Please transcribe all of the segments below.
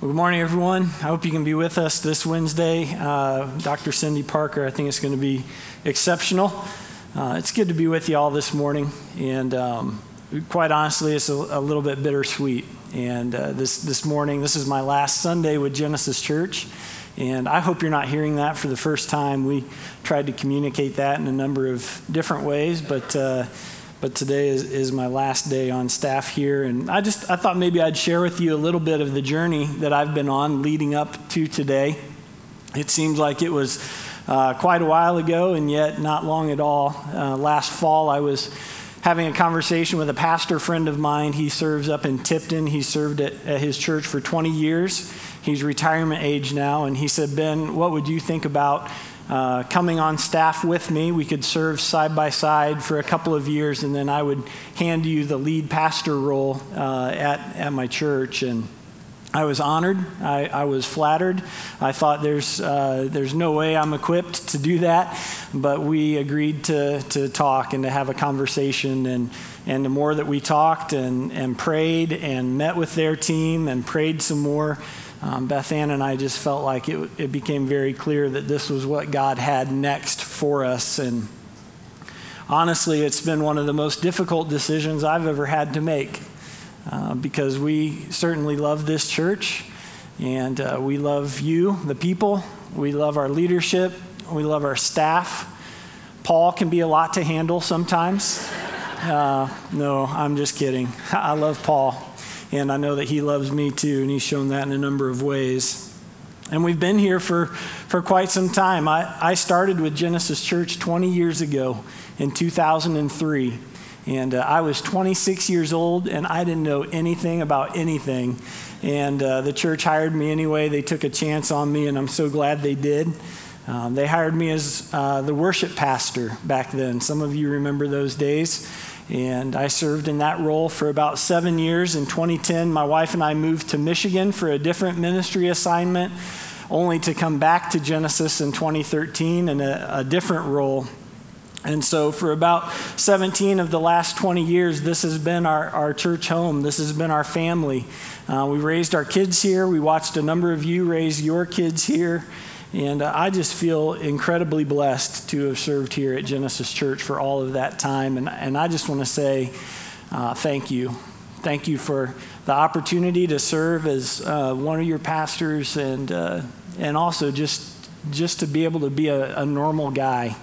Well, good morning, everyone. I hope you can be with us this Wednesday. Uh, Dr. Cindy Parker, I think it's going to be exceptional. Uh, it's good to be with you all this morning, and um, quite honestly, it's a, a, little bit bittersweet. And uh, this, this morning, this is my last Sunday with Genesis Church, and I hope you're not hearing that for the first time. We tried to communicate that in a number of different ways, but uh, but today is, is my last day on staff here. And i just i thought maybe i'd share with you a little bit of the journey that i've been on leading up to today. It seems like it was uh, quite a while ago and yet not long at all. Uh, last fall i was having a conversation with a pastor friend of mine. He serves up in tipton. He served at, at his church for 20 years. He's retirement age now. And he said ben what would you think about uh, coming on staff with me. We could serve side by side for a couple of years, and then I would hand you the lead pastor role uh, at, at my church. And I was honored. I, I was flattered. I thought there's, uh, there's no way I'm equipped to do that, but we agreed to, to talk and to have a conversation. And, and the more that we talked and, and prayed and met with their team and prayed some more, um, Beth Ann and I just felt like it, it became very clear that this was what God had next for us. And honestly, it's been one of the most difficult decisions I've ever had to make uh, because we certainly love this church and uh, we love you, the people. We love our leadership. We love our staff. Paul can be a lot to handle sometimes. Uh, no, I'm just kidding. I love Paul. And I know that He loves me too, and He's shown that in a number of ways. And we've been here for, for quite some time. I, I started with Genesis Church 20 years ago in 2003. And uh, I was 26 years old, and I didn't know anything about anything. And uh, the church hired me anyway. They took a chance on me, and I'm so glad they did. Um, they hired me as uh, the worship pastor back then. Some of you remember those days. And I served in that role for about seven years. In 2010, my wife and I moved to Michigan for a different ministry assignment, only to come back to Genesis in 2013 in a, a different role. And so, for about 17 of the last 20 years, this has been our, our church home. This has been our family. Uh, we raised our kids here. We watched a number of you raise your kids here. And uh, I just feel incredibly blessed to have served here at Genesis Church for all of that time. And, and I just want to say uh, thank you. Thank you for the opportunity to serve as uh, one of your pastors and, uh, and also just, just to be able to be a, a normal guy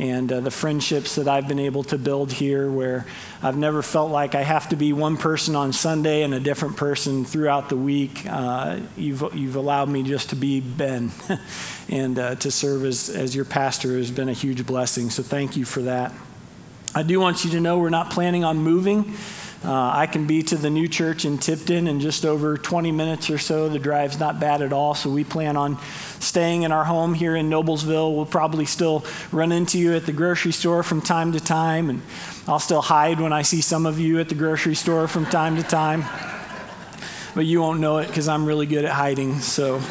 and uh, the friendships that I've been able to build here, where I've never felt like I have to be one person on Sunday and a different person throughout the week. Uh, you've, you've allowed me just to be Ben, and uh, to serve as, as your pastor has been a huge blessing. So thank you for that. I do want you to know we're not planning on moving. Uh, I can be to the new church in Tipton in just over 20 minutes or so. The drive's not bad at all, so we plan on staying in our home here in Noblesville. We'll probably still run into you at the grocery store from time to time, and I'll still hide when I see some of you at the grocery store from time to time. But you won't know it because I'm really good at hiding, so,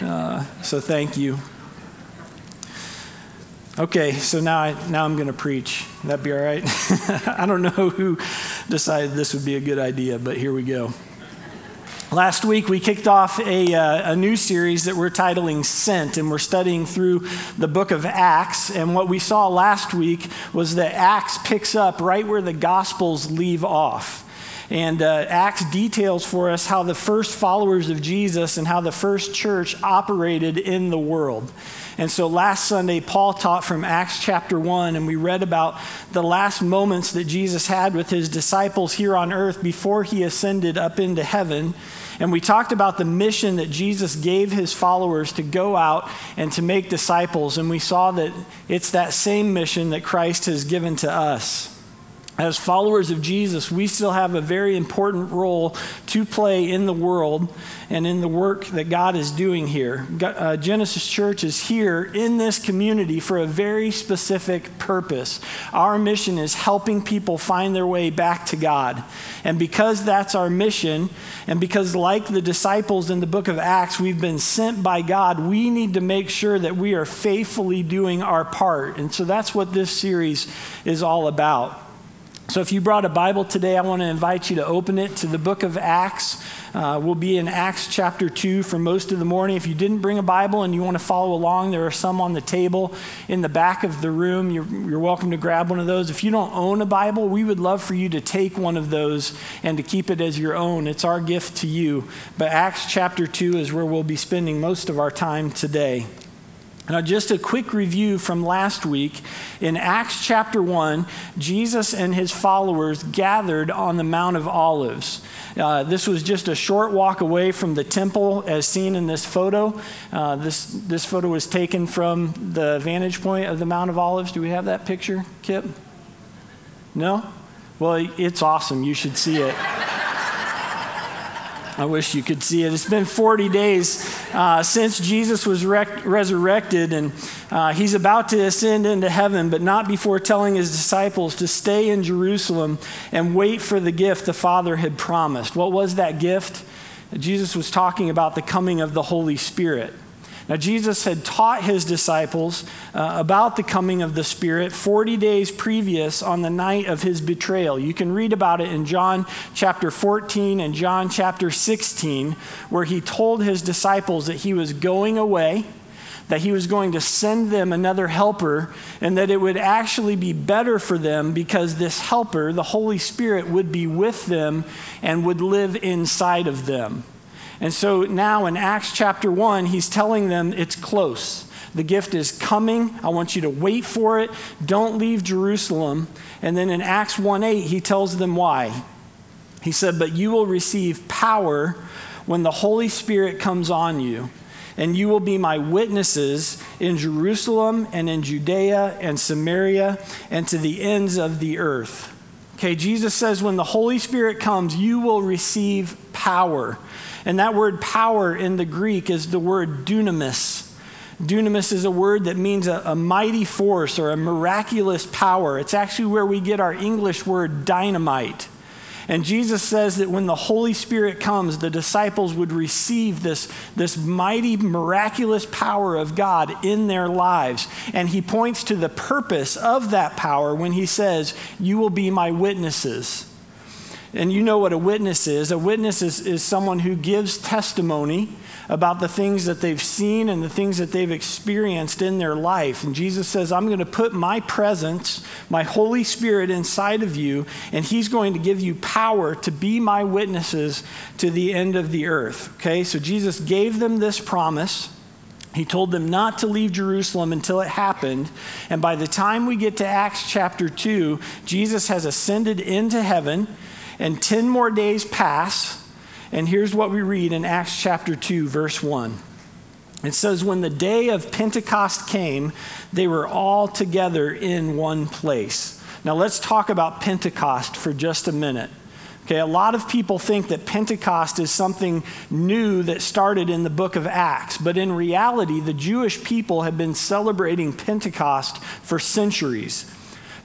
uh, so thank you. Okay, so now, I, now I'm going to preach. That'd be all right? I don't know who decided this would be a good idea, but here we go. Last week, we kicked off a, uh, a new series that we're titling Sent, and we're studying through the book of Acts. And what we saw last week was that Acts picks up right where the Gospels leave off. And uh, Acts details for us how the first followers of Jesus and how the first church operated in the world. And so last Sunday, Paul taught from Acts chapter 1, and we read about the last moments that Jesus had with his disciples here on earth before he ascended up into heaven. And we talked about the mission that Jesus gave his followers to go out and to make disciples. And we saw that it's that same mission that Christ has given to us as followers of Jesus, we still have a very important role to play in the world and in the work that God is doing here. Uh, Genesis Church is here in this community for a very specific purpose. Our mission is helping people find their way back to God. And because that's our mission, and because, like the disciples in the book of Acts, we've been sent by God, we need to make sure that we are faithfully doing our part. And so that's what this series is all about. So, if you brought a Bible today, I want to invite you to open it to the book of Acts. Uh, we'll be in Acts chapter 2 for most of the morning. If you didn't bring a Bible and you want to follow along, there are some on the table in the back of the room. You're, you're welcome to grab one of those. If you don't own a Bible, we would love for you to take one of those and to keep it as your own. It's our gift to you. But Acts chapter 2 is where we'll be spending most of our time today. Now, just a quick review from last week. In Acts chapter 1, Jesus and his followers gathered on the Mount of Olives. Uh, this was just a short walk away from the temple, as seen in this photo. Uh, this, this photo was taken from the vantage point of the Mount of Olives. Do we have that picture, Kip? No? Well, it's awesome. You should see it. I wish you could see it. It's been 40 days uh, since Jesus was rec- resurrected, and uh, he's about to ascend into heaven, but not before telling his disciples to stay in Jerusalem and wait for the gift the Father had promised. What was that gift? Jesus was talking about the coming of the Holy Spirit. Now, Jesus had taught his disciples uh, about the coming of the Spirit 40 days previous on the night of his betrayal. You can read about it in John chapter 14 and John chapter 16, where he told his disciples that he was going away that he was going to send them another helper, and that it would actually be better for them because this helper, the Holy Spirit, would be with them and would live inside of them. And so now in Acts chapter 1, he's telling them it's close. The gift is coming. I want you to wait for it. Don't leave Jerusalem. And then in Acts 1 8, he tells them why. He said, But you will receive power when the Holy Spirit comes on you, and you will be my witnesses in Jerusalem and in Judea and Samaria and to the ends of the earth. Okay, Jesus says, When the Holy Spirit comes, you will receive power. And that word power in the Greek is the word dunamis. Dunamis is a word that means a, a, mighty force or a miraculous power. It's actually where we get our English word dynamite. And Jesus says that when the Holy Spirit comes, the disciples would receive this, this mighty, miraculous power of God in their lives. And he points to the purpose of that power when he says, You will be my witnesses. And you know what a witness is. A witness is, is someone who gives testimony about the things that they've seen and the things that they've experienced in their life. And Jesus says, I'm going to put my presence, my Holy Spirit inside of you, and He's going to give you power to be my witnesses to the end of the earth. Okay, so Jesus gave them this promise. He told them not to leave Jerusalem until it happened. And by the time we get to Acts chapter 2, Jesus has ascended into heaven. And 10 more days pass, and here's what we read in Acts chapter 2, verse 1. It says, When the day of Pentecost came, they were all together in one place. Now let's talk about Pentecost for just a minute. Okay, a lot of people think that Pentecost is something new that started in the book of Acts, but in reality, the Jewish people have been celebrating Pentecost for centuries.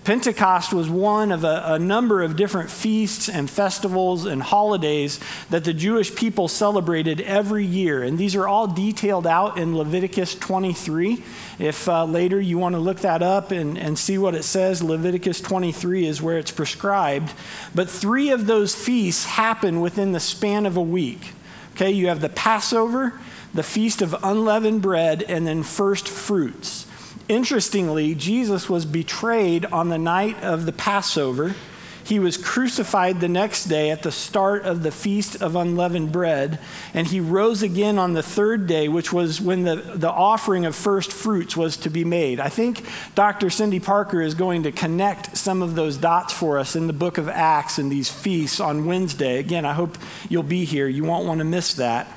Pentecost was one of a, a, number of different feasts and festivals and holidays that the Jewish people celebrated every year. And these are all detailed out in Leviticus 23. If uh, later you want to look that up and, and see what it says, Leviticus 23 is where it's prescribed. But three of those feasts happen within the span of a week. Okay, you have the Passover, the Feast of Unleavened Bread, and then first fruits. Interestingly, Jesus was betrayed on the night of the Passover. He was crucified the next day at the start of the Feast of Unleavened Bread, and he rose again on the third day, which was when the, the offering of first fruits was to be made. I think Dr. Cindy Parker is going to connect some of those dots for us in the book of Acts and these feasts on Wednesday. Again, I hope you'll be here. You won't want to miss that.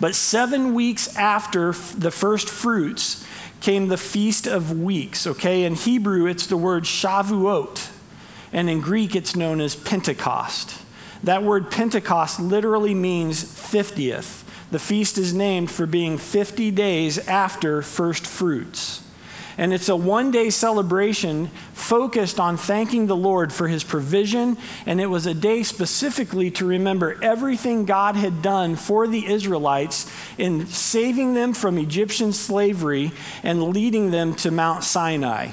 But seven weeks after the first fruits, came the Feast of Weeks, okay? In Hebrew, it's the word Shavuot, and in Greek, it's known as Pentecost. That word Pentecost literally means 50th. The feast is named for being 50 days after first fruits. And it's a one day celebration focused on thanking the Lord for his provision. And it was a day specifically to remember everything God had done for the Israelites in saving them from Egyptian slavery and leading them to Mount Sinai.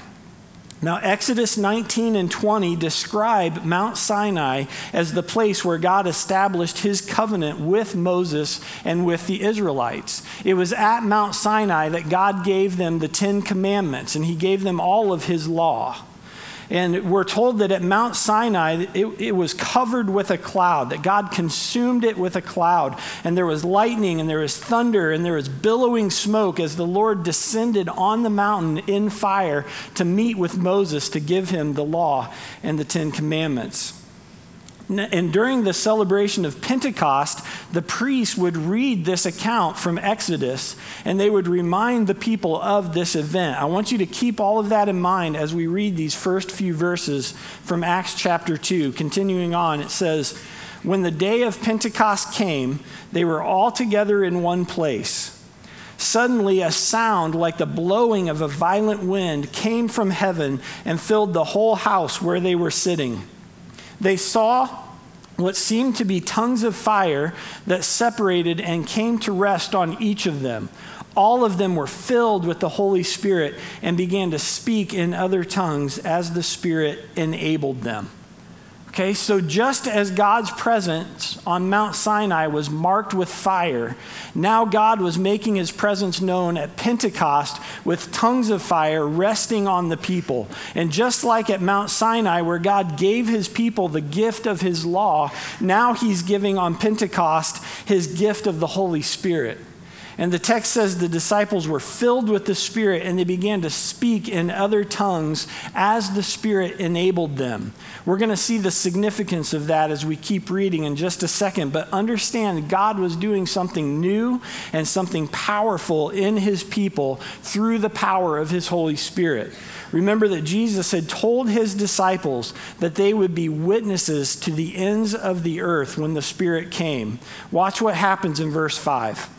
Now, Exodus 19 and 20 describe Mount Sinai as the place where God established his covenant with Moses and with the Israelites. It was at Mount Sinai that God gave them the Ten Commandments, and he gave them all of his law. And we're told that at Mount Sinai, it, it, was covered with a cloud, that God consumed it with a cloud. And there was lightning, and there was thunder, and there was billowing smoke as the Lord descended on the mountain in fire to meet with Moses to give him the law and the Ten Commandments. And during the celebration of Pentecost, the priests would read this account from Exodus and they would remind the people of this event. I want you to keep all of that in mind as we read these first few verses from Acts chapter 2. Continuing on, it says, When the day of Pentecost came, they were all together in one place. Suddenly, a sound like the blowing of a violent wind came from heaven and filled the whole house where they were sitting. They saw what seemed to be tongues of fire that separated and came to rest on each of them. All of them were filled with the Holy Spirit and began to speak in other tongues as the Spirit enabled them. Okay, so just as God's presence on Mount Sinai was marked with fire, now God was making his presence known at Pentecost with tongues of fire resting on the people. And just like at Mount Sinai, where God gave his people the gift of his law, now he's giving on Pentecost his gift of the Holy Spirit. And the text says the disciples were filled with the Spirit and they began to speak in other tongues as the Spirit enabled them. We're going to see the significance of that as we keep reading in just a second. But understand, God was doing something new and something powerful in his people through the power of his Holy Spirit. Remember that Jesus had told his disciples that they would be witnesses to the ends of the earth when the Spirit came. Watch what happens in verse 5.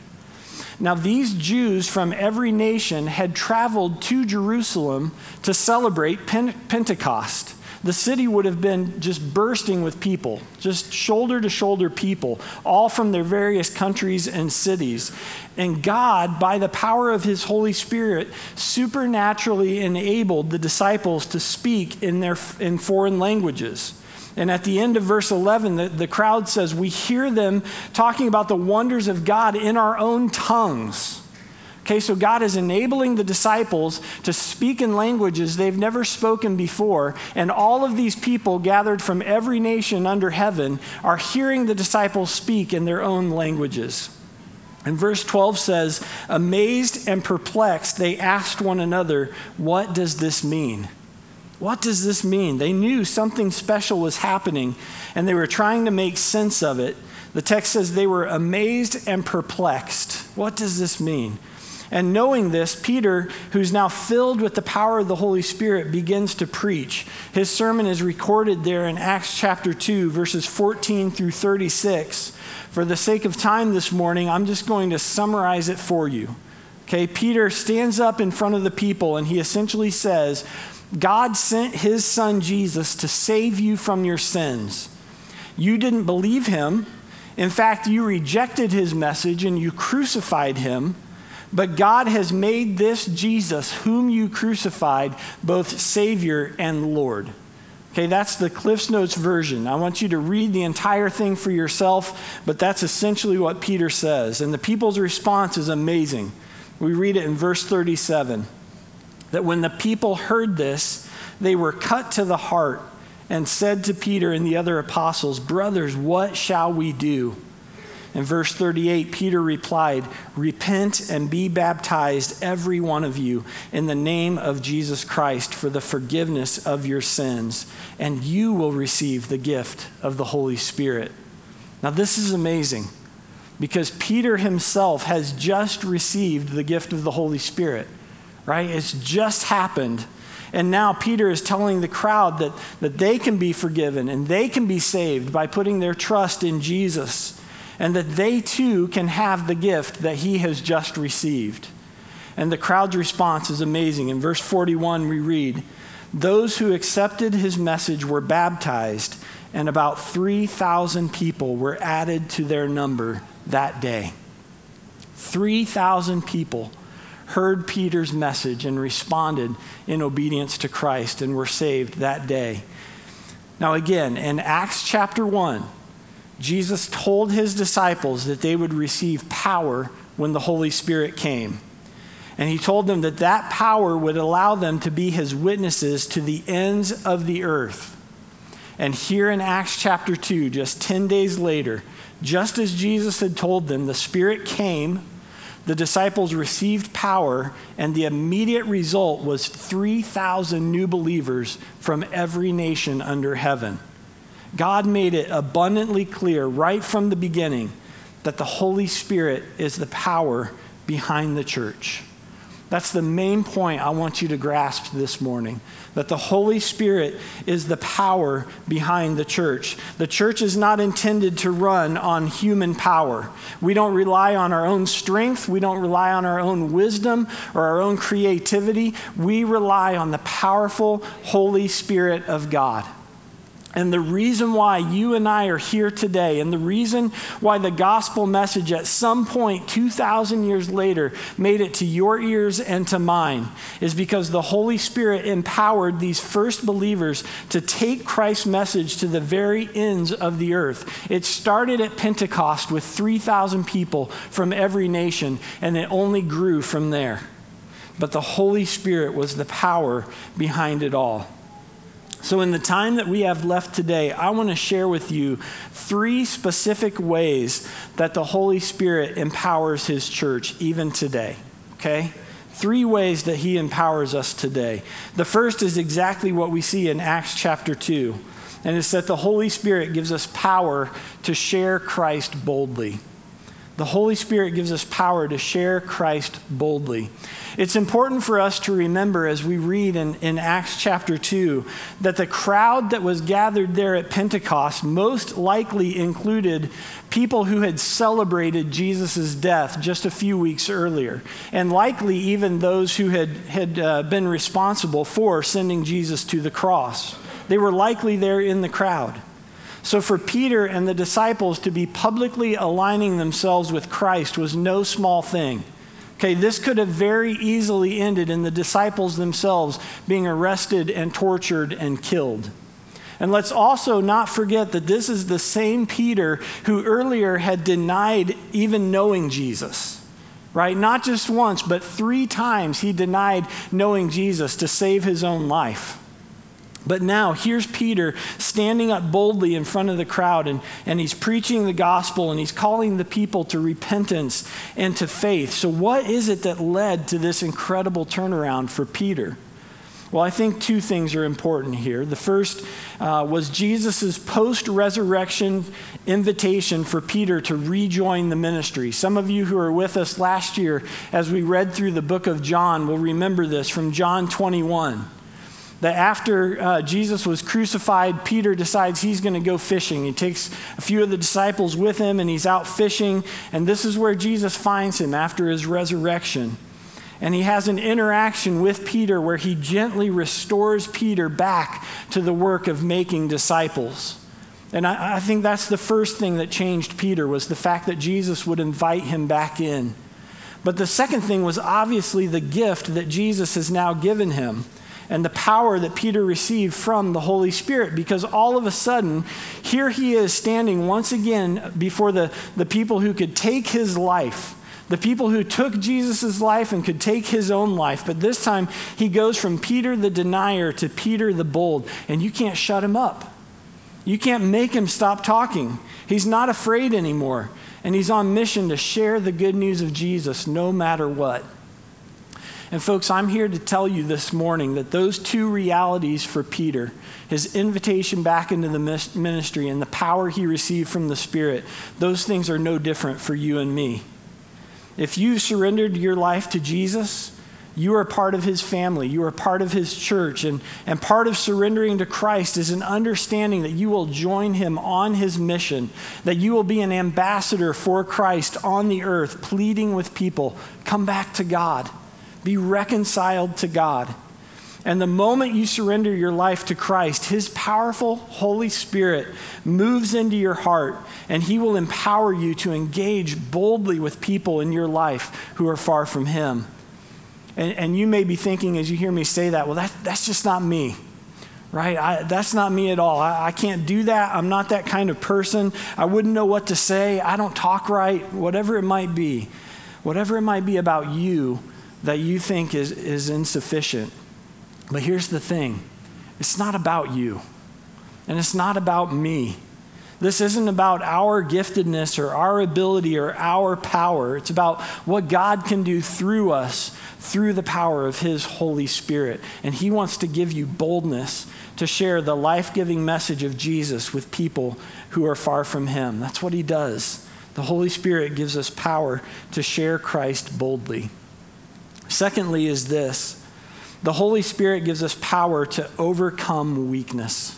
Now, these Jews from every nation had traveled to Jerusalem to celebrate Pentecost. The city would have been just bursting with people, just shoulder to shoulder people, all from their various countries and cities. And God, by the power of His Holy Spirit, supernaturally enabled the disciples to speak in, their, in foreign languages. And at the end of verse 11, the, the crowd says, We hear them talking about the wonders of God in our own tongues. Okay, so God is enabling the disciples to speak in languages they've never spoken before, and all of these people gathered from every nation under heaven are hearing the disciples speak in their own languages. And verse 12 says, Amazed and perplexed, they asked one another, What does this mean? What does this mean? They knew something special was happening and they were trying to make sense of it. The text says they were amazed and perplexed. What does this mean? And knowing this, Peter, who's now filled with the power of the Holy Spirit, begins to preach. His sermon is recorded there in Acts chapter 2, verses 14 through 36. For the sake of time this morning, I'm just going to summarize it for you. Okay, Peter stands up in front of the people and he essentially says, God sent his son Jesus to save you from your sins. You didn't believe him. In fact, you rejected his message and you crucified him. But God has made this Jesus, whom you crucified, both Savior and Lord. Okay, that's the Cliffs Notes version. I want you to read the entire thing for yourself, but that's essentially what Peter says. And the people's response is amazing. We read it in verse 37 that when the people heard this, they were cut to the heart and said to Peter and the other apostles, Brothers, what shall we do? In verse 38, Peter replied, Repent and be baptized, every one of you, in the name of Jesus Christ for the forgiveness of your sins, and you will receive the gift of the Holy Spirit. Now, this is amazing because Peter himself has just received the gift of the Holy Spirit right? It's just happened. And now Peter is telling the crowd that, that they can be forgiven and they can be saved by putting their trust in Jesus, and that they too can have the gift that he has just received. And the crowd's response is amazing. In verse 41, we read, Those who accepted his message were baptized, and about 3,000 people were added to their number that day. 3,000 people heard Peter's message and responded in obedience to Christ and were saved that day. Now, again, in Acts chapter 1, Jesus told his disciples that they would receive power when the Holy Spirit came. And he told them that that power would allow them to be his witnesses to the ends of the earth. And here in Acts chapter 2, just 10 days later, just as Jesus had told them, the Spirit came, the disciples received power, and the immediate result was 3,000 new believers from every nation under heaven. God made it abundantly clear right from the beginning that the Holy Spirit is the power behind the church. That's the main point I want you to grasp this morning that the Holy Spirit is the power behind the church. The church is not intended to run on human power. We don't rely on our own strength, we don't rely on our own wisdom or our own creativity. We rely on the powerful Holy Spirit of God. And the reason why you and I are here today, and the reason why the gospel message at some point 2,000 years later made it to your ears and to mine, is because the Holy Spirit empowered these first believers to take Christ's message to the very ends of the earth. It started at Pentecost with 3,000 people from every nation, and it only grew from there. But the Holy Spirit was the power behind it all. So, in the time that we have left today, I want to share with you three specific ways that the Holy Spirit empowers His church even today. Okay? Three ways that He empowers us today. The first is exactly what we see in Acts chapter 2, and it's that the Holy Spirit gives us power to share Christ boldly. The Holy Spirit gives us power to share Christ boldly. It's important for us to remember as we read in, in Acts chapter 2 that the crowd that was gathered there at Pentecost most likely included people who had celebrated Jesus' death just a few weeks earlier, and likely even those who had, had uh, been responsible for sending Jesus to the cross. They were likely there in the crowd. So, for Peter and the disciples to be publicly aligning themselves with Christ was no small thing. Okay, this could have very easily ended in the disciples themselves being arrested and tortured and killed. And let's also not forget that this is the same Peter who earlier had denied even knowing Jesus, right? Not just once, but three times he denied knowing Jesus to save his own life. But now, here's Peter standing up boldly in front of the crowd, and, and he's preaching the gospel and he's calling the people to repentance and to faith. So, what is it that led to this incredible turnaround for Peter? Well, I think two things are important here. The first uh, was Jesus' post resurrection invitation for Peter to rejoin the ministry. Some of you who were with us last year, as we read through the book of John, will remember this from John 21 that after uh, Jesus was crucified, Peter decides he's going to go fishing. He takes a few of the disciples with him and he's out fishing. And this is where Jesus finds him after his resurrection. And he has an interaction with Peter where he gently restores Peter back to the work of making disciples. And I, I think that's the first thing that changed Peter was the fact that Jesus would invite him back in. But the second thing was obviously the gift that Jesus has now given him and the power that Peter received from the Holy Spirit because all of a sudden, here he is standing once again before the, the people who could take his life. The people who took Jesus' life and could take his own life. But this time, he goes from Peter the denier to Peter the bold, and you can't shut him up. You can't make him stop talking. He's not afraid anymore, and he's on mission to share the good news of Jesus no matter what. And, folks, I'm here to tell you this morning that those two realities for Peter, his invitation back into the ministry and the power he received from the Spirit, those things are no different for you and me. If you've surrendered your life to Jesus, You are part of his family. You are part of his church. And, and part of surrendering to Christ is an understanding that you will join him on his mission, that you will be an ambassador for Christ on the earth, pleading with people come back to God, be reconciled to God. And the moment you surrender your life to Christ, His powerful Holy Spirit moves into your heart and He will empower you to engage boldly with people in your life who are far from Him. And, and you may be thinking as you hear me say that, well, that, that's just not me, right? I, that's not me at all. I, I can't do that. I'm not that kind of person. I wouldn't know what to say. I don't talk right, whatever it might be. Whatever it might be about you that you think is, is insufficient but here's the thing it's not about you, and it's not about me. This isn't about our giftedness or our ability or our power. It's about what God can do through us through the power of His Holy Spirit. And He wants to give you boldness to share the life giving message of Jesus with people who are far from Him. That's what He does. The Holy Spirit gives us power to share Christ boldly. Secondly, is this the Holy Spirit gives us power to overcome weakness.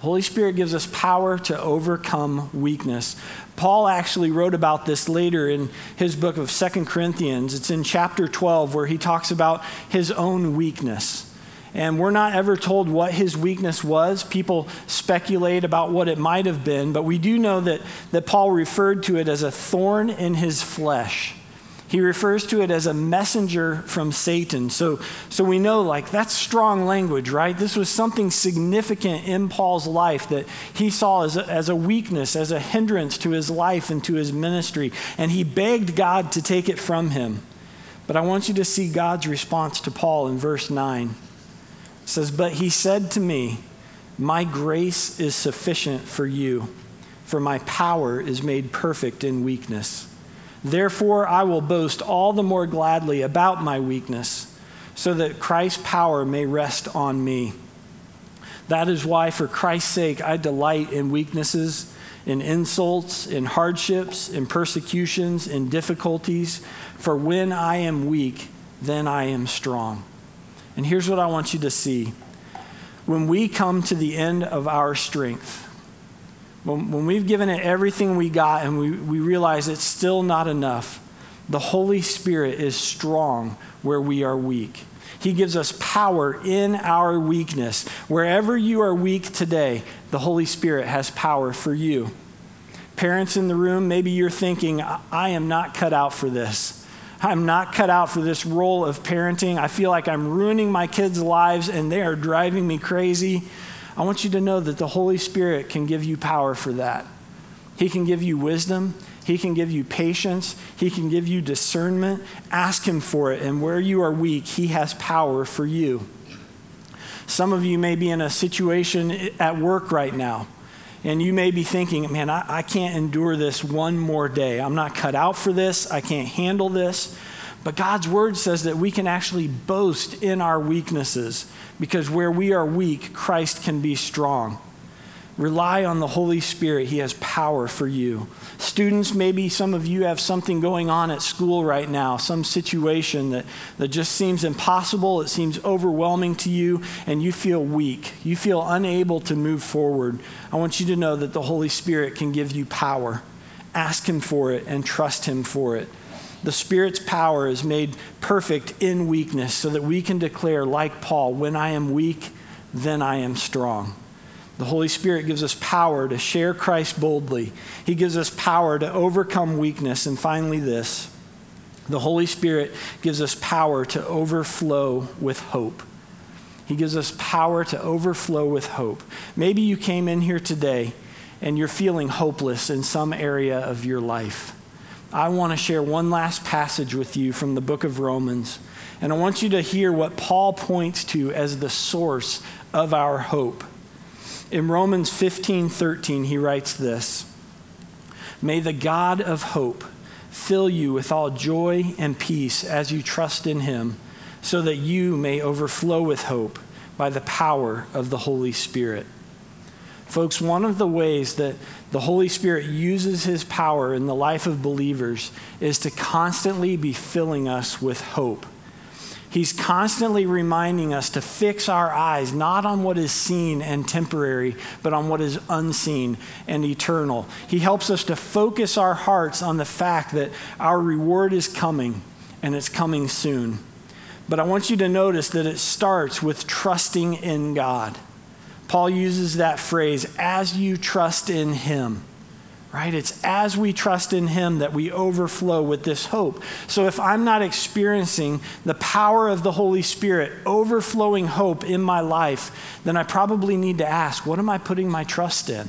The Holy Spirit gives us power to overcome weakness. Paul actually wrote about this later in his book of Second Corinthians. It's in chapter 12 where he talks about his own weakness. And we're not ever told what his weakness was. People speculate about what it might have been, but we do know that, that Paul referred to it as a thorn in his flesh. He refers to it as a messenger from Satan. So, so we know, like, that's strong language, right? This was something significant in Paul's life that he saw as a, as a weakness, as a hindrance to his life and to his ministry. And he begged God to take it from him. But I want you to see God's response to Paul in verse 9. It says, But he said to me, My grace is sufficient for you, for my power is made perfect in weakness. Therefore, I will boast all the more gladly about my weakness, so that Christ's power may rest on me. That is why, for Christ's sake, I delight in weaknesses, in insults, in hardships, in persecutions, in difficulties. For when I am weak, then I am strong. And here's what I want you to see. When we come to the end of our strength, when, when we've given it everything we got and we, we realize it's still not enough, the Holy Spirit is strong where we are weak. He gives us power in our weakness. Wherever you are weak today, the Holy Spirit has power for you. Parents in the room, maybe you're thinking, I am not cut out for this. I'm not cut out for this role of parenting. I feel like I'm ruining my kids' lives and they are driving me crazy. I want you to know that the Holy Spirit can give you power for that. He can give you wisdom. He can give you patience. He can give you discernment. Ask Him for it. And where you are weak, He has power for you. Some of you may be in a situation at work right now, and you may be thinking, man, I, I can't endure this one more day. I'm not cut out for this. I can't handle this. But God's word says that we can actually boast in our weaknesses because where we are weak, Christ can be strong. Rely on the Holy Spirit. He has power for you. Students, maybe some of you have something going on at school right now, some situation that, that just seems impossible, it seems overwhelming to you, and you feel weak. You feel unable to move forward. I want you to know that the Holy Spirit can give you power. Ask Him for it and trust Him for it. The Spirit's power is made perfect in weakness so that we can declare, like Paul, when I am weak, then I am strong. The Holy Spirit gives us power to share Christ boldly. He gives us power to overcome weakness. And finally, this the Holy Spirit gives us power to overflow with hope. He gives us power to overflow with hope. Maybe you came in here today and you're feeling hopeless in some area of your life. I want to share one last passage with you from the book of Romans. And I want you to hear what Paul points to as the source of our hope. In Romans 15 13, he writes this May the God of hope fill you with all joy and peace as you trust in him, so that you may overflow with hope by the power of the Holy Spirit. Folks, one of the ways that the Holy Spirit uses his power in the life of believers is to constantly be filling us with hope. He's constantly reminding us to fix our eyes not on what is seen and temporary, but on what is unseen and eternal. He helps us to focus our hearts on the fact that our reward is coming and it's coming soon. But I want you to notice that it starts with trusting in God. Paul uses that phrase, as you trust in Him right? It's as we trust in Him that we overflow with this hope. So if I'm not experiencing the power of the Holy Spirit overflowing hope in my life, then I probably need to ask, what am I putting my trust in?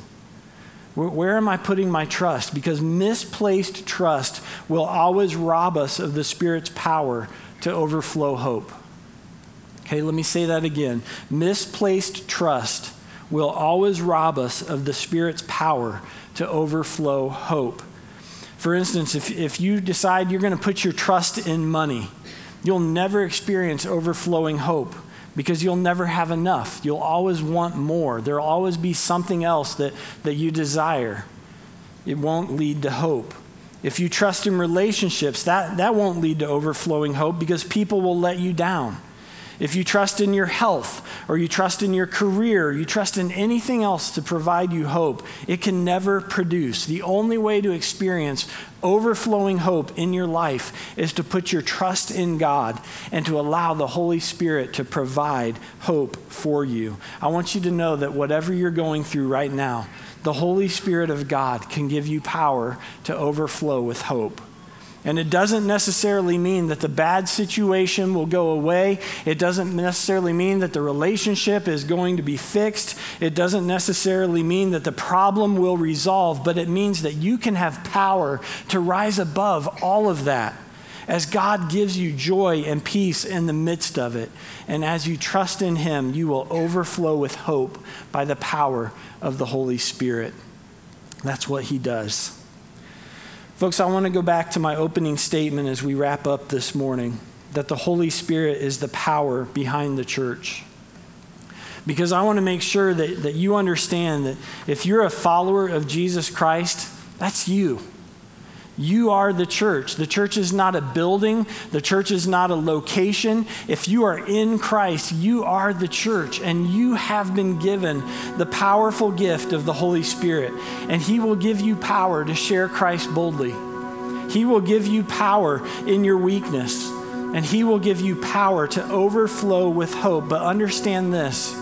Where, am I putting my trust? Because misplaced trust will always rob us of the Spirit's power to overflow hope. Okay, let me say that again. Misplaced trust will always rob us of the Spirit's power to overflow hope. For instance, if, if you decide you're going to put your trust in money, you'll never experience overflowing hope because you'll never have enough. You'll always want more. There'll always be something else that, that you desire. It won't lead to hope. If you trust in relationships, that, that won't lead to overflowing hope because people will let you down. If you trust in your health, or you trust in your career, you trust in anything else to provide you hope, it can never produce. The only way to experience overflowing hope in your life is to put your trust in God and to allow the Holy Spirit to provide hope for you. I want you to know that whatever you're going through right now, the Holy Spirit of God can give you power to overflow with hope. And it doesn't necessarily mean that the bad situation will go away. It doesn't necessarily mean that the relationship is going to be fixed. It doesn't necessarily mean that the problem will resolve, but it means that you can have power to rise above all of that as God gives you joy and peace in the midst of it. And as you trust in Him, you will overflow with hope by the power of the Holy Spirit. That's what He does. Folks, I want to go back to my opening statement as we wrap up this morning that the Holy Spirit is the power behind the church. Because I want to make sure that, that you understand that if you're a follower of Jesus Christ, that's you. You are the church. The church is not a building, the church is not a location. If you are in Christ, you are the church, and you have been given the powerful gift of the Holy Spirit. And He will give you power to share Christ boldly. He will give you power in your weakness, and He will give you power to overflow with hope. But understand this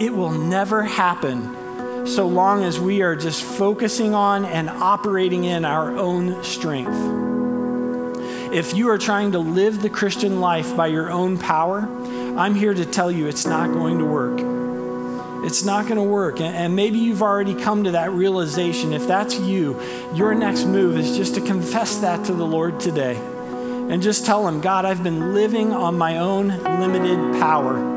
it will never happen so long as we are just focusing on and operating in our own strength. If you are trying to live the Christian life by your own power, I'm here to tell you it's not going to work. It's not going to work. And maybe you've already come to that realization. If that's you, your next move is just to confess that to the Lord today and just tell Him, God, I've been living on my own limited power.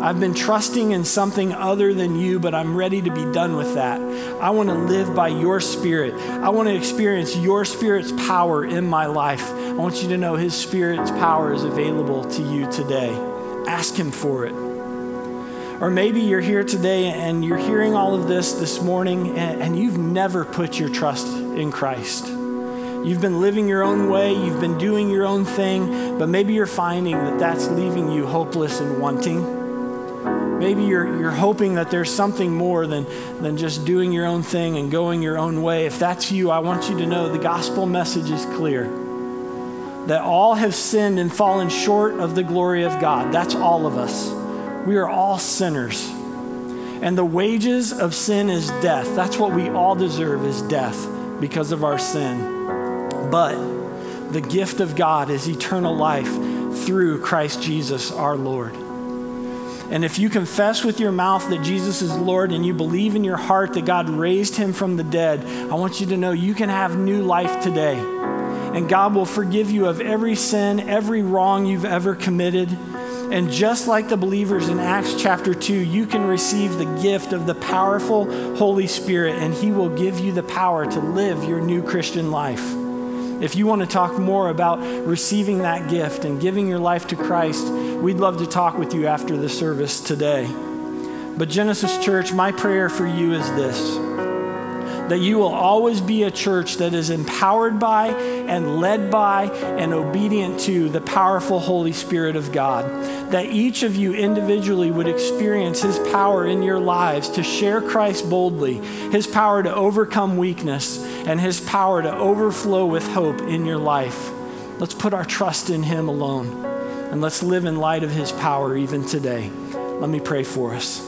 I've been trusting in something other than you, but I'm ready to be done with that. I want to live by your spirit. I want to experience your spirit's power in my life. I want you to know his spirit's power is available to you today. Ask him for it. Or maybe you're here today and you're hearing all of this this morning and, and you've never put your trust in Christ. You've been living your own way, you've been doing your own thing, but maybe you're finding that that's leaving you hopeless and wanting. Maybe you're, you're hoping that there's something more than, than just doing your own thing and going your own way. If that's you, I want you to know the gospel message is clear that all have sinned and fallen short of the glory of God. That's all of us. We are all sinners. And the wages of sin is death. That's what we all deserve is death because of our sin. But the gift of God is eternal life through Christ Jesus our Lord. And if you confess with your mouth that Jesus is Lord and you believe in your heart that God raised him from the dead, I want you to know you can have new life today. And God will forgive you of every sin, every wrong you've ever committed. And just like the believers in Acts chapter 2, you can receive the gift of the powerful Holy Spirit, and He will give you the power to live your new Christian life. If you want to talk more about receiving that gift and giving your life to Christ, we'd love to talk with you after the service today. But, Genesis Church, my prayer for you is this that you will always be a church that is empowered by and led by and obedient to the powerful Holy Spirit of God. That each of you individually would experience His power in your lives to share Christ boldly, His power to overcome weakness, and His power to overflow with hope in your life. Let's put our trust in Him alone, and let's live in light of His power even today. Let me pray for us.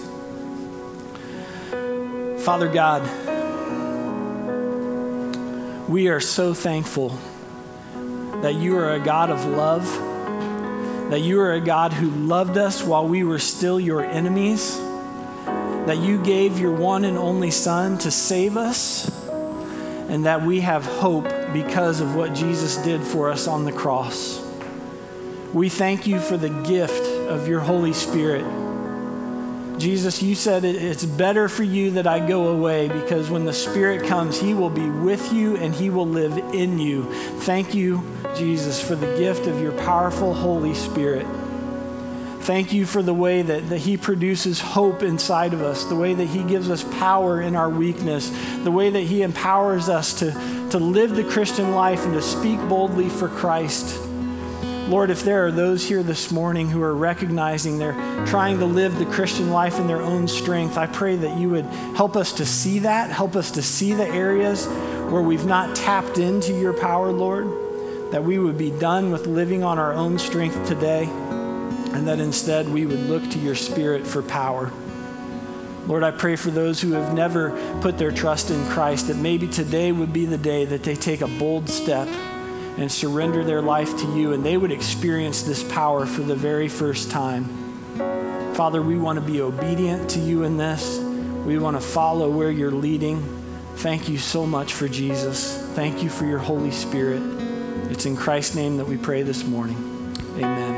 Father God, we are so thankful that you are a God of love, that you are a God who loved us while we were still your enemies, that you gave your one and only Son to save us, and that we have hope because of what Jesus did for us on the cross. We thank you for the gift of your Holy Spirit Jesus, you said it's better for you that I go away because when the Spirit comes, He will be with you and He will live in you. Thank you, Jesus, for the gift of your powerful Holy Spirit. Thank you for the way that, that He produces hope inside of us, the way that He gives us power in our weakness, the way that He empowers us to, to live the Christian life and to speak boldly for Christ. Lord, if there are those here this morning who are recognizing they're trying to live the Christian life in their own strength, I pray that you would help us to see that, help us to see the areas where we've not tapped into your power, Lord, that we would be done with living on our own strength today, and that instead we would look to your Spirit for power. Lord, I pray for those who have never put their trust in Christ, that maybe today would be the day that they take a bold step and surrender their life to you, and they would experience this power for the very first time. Father, we want to be obedient to you in this. We want to follow where you're leading. Thank you so much for Jesus. Thank you for your Holy Spirit. It's in Christ's name that we pray this morning. Amen.